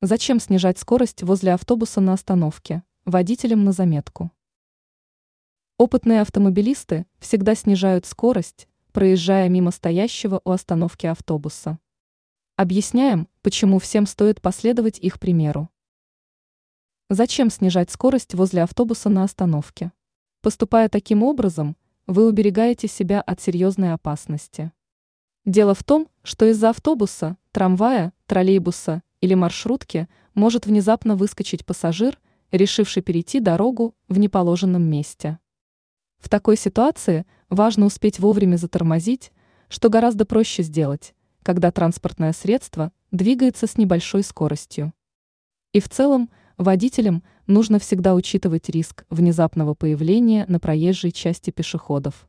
Зачем снижать скорость возле автобуса на остановке? Водителям на заметку. Опытные автомобилисты всегда снижают скорость, проезжая мимо стоящего у остановки автобуса. Объясняем, почему всем стоит последовать их примеру. Зачем снижать скорость возле автобуса на остановке? Поступая таким образом, вы уберегаете себя от серьезной опасности. Дело в том, что из-за автобуса, трамвая, троллейбуса или маршрутки может внезапно выскочить пассажир, решивший перейти дорогу в неположенном месте. В такой ситуации важно успеть вовремя затормозить, что гораздо проще сделать, когда транспортное средство двигается с небольшой скоростью. И в целом водителям нужно всегда учитывать риск внезапного появления на проезжей части пешеходов.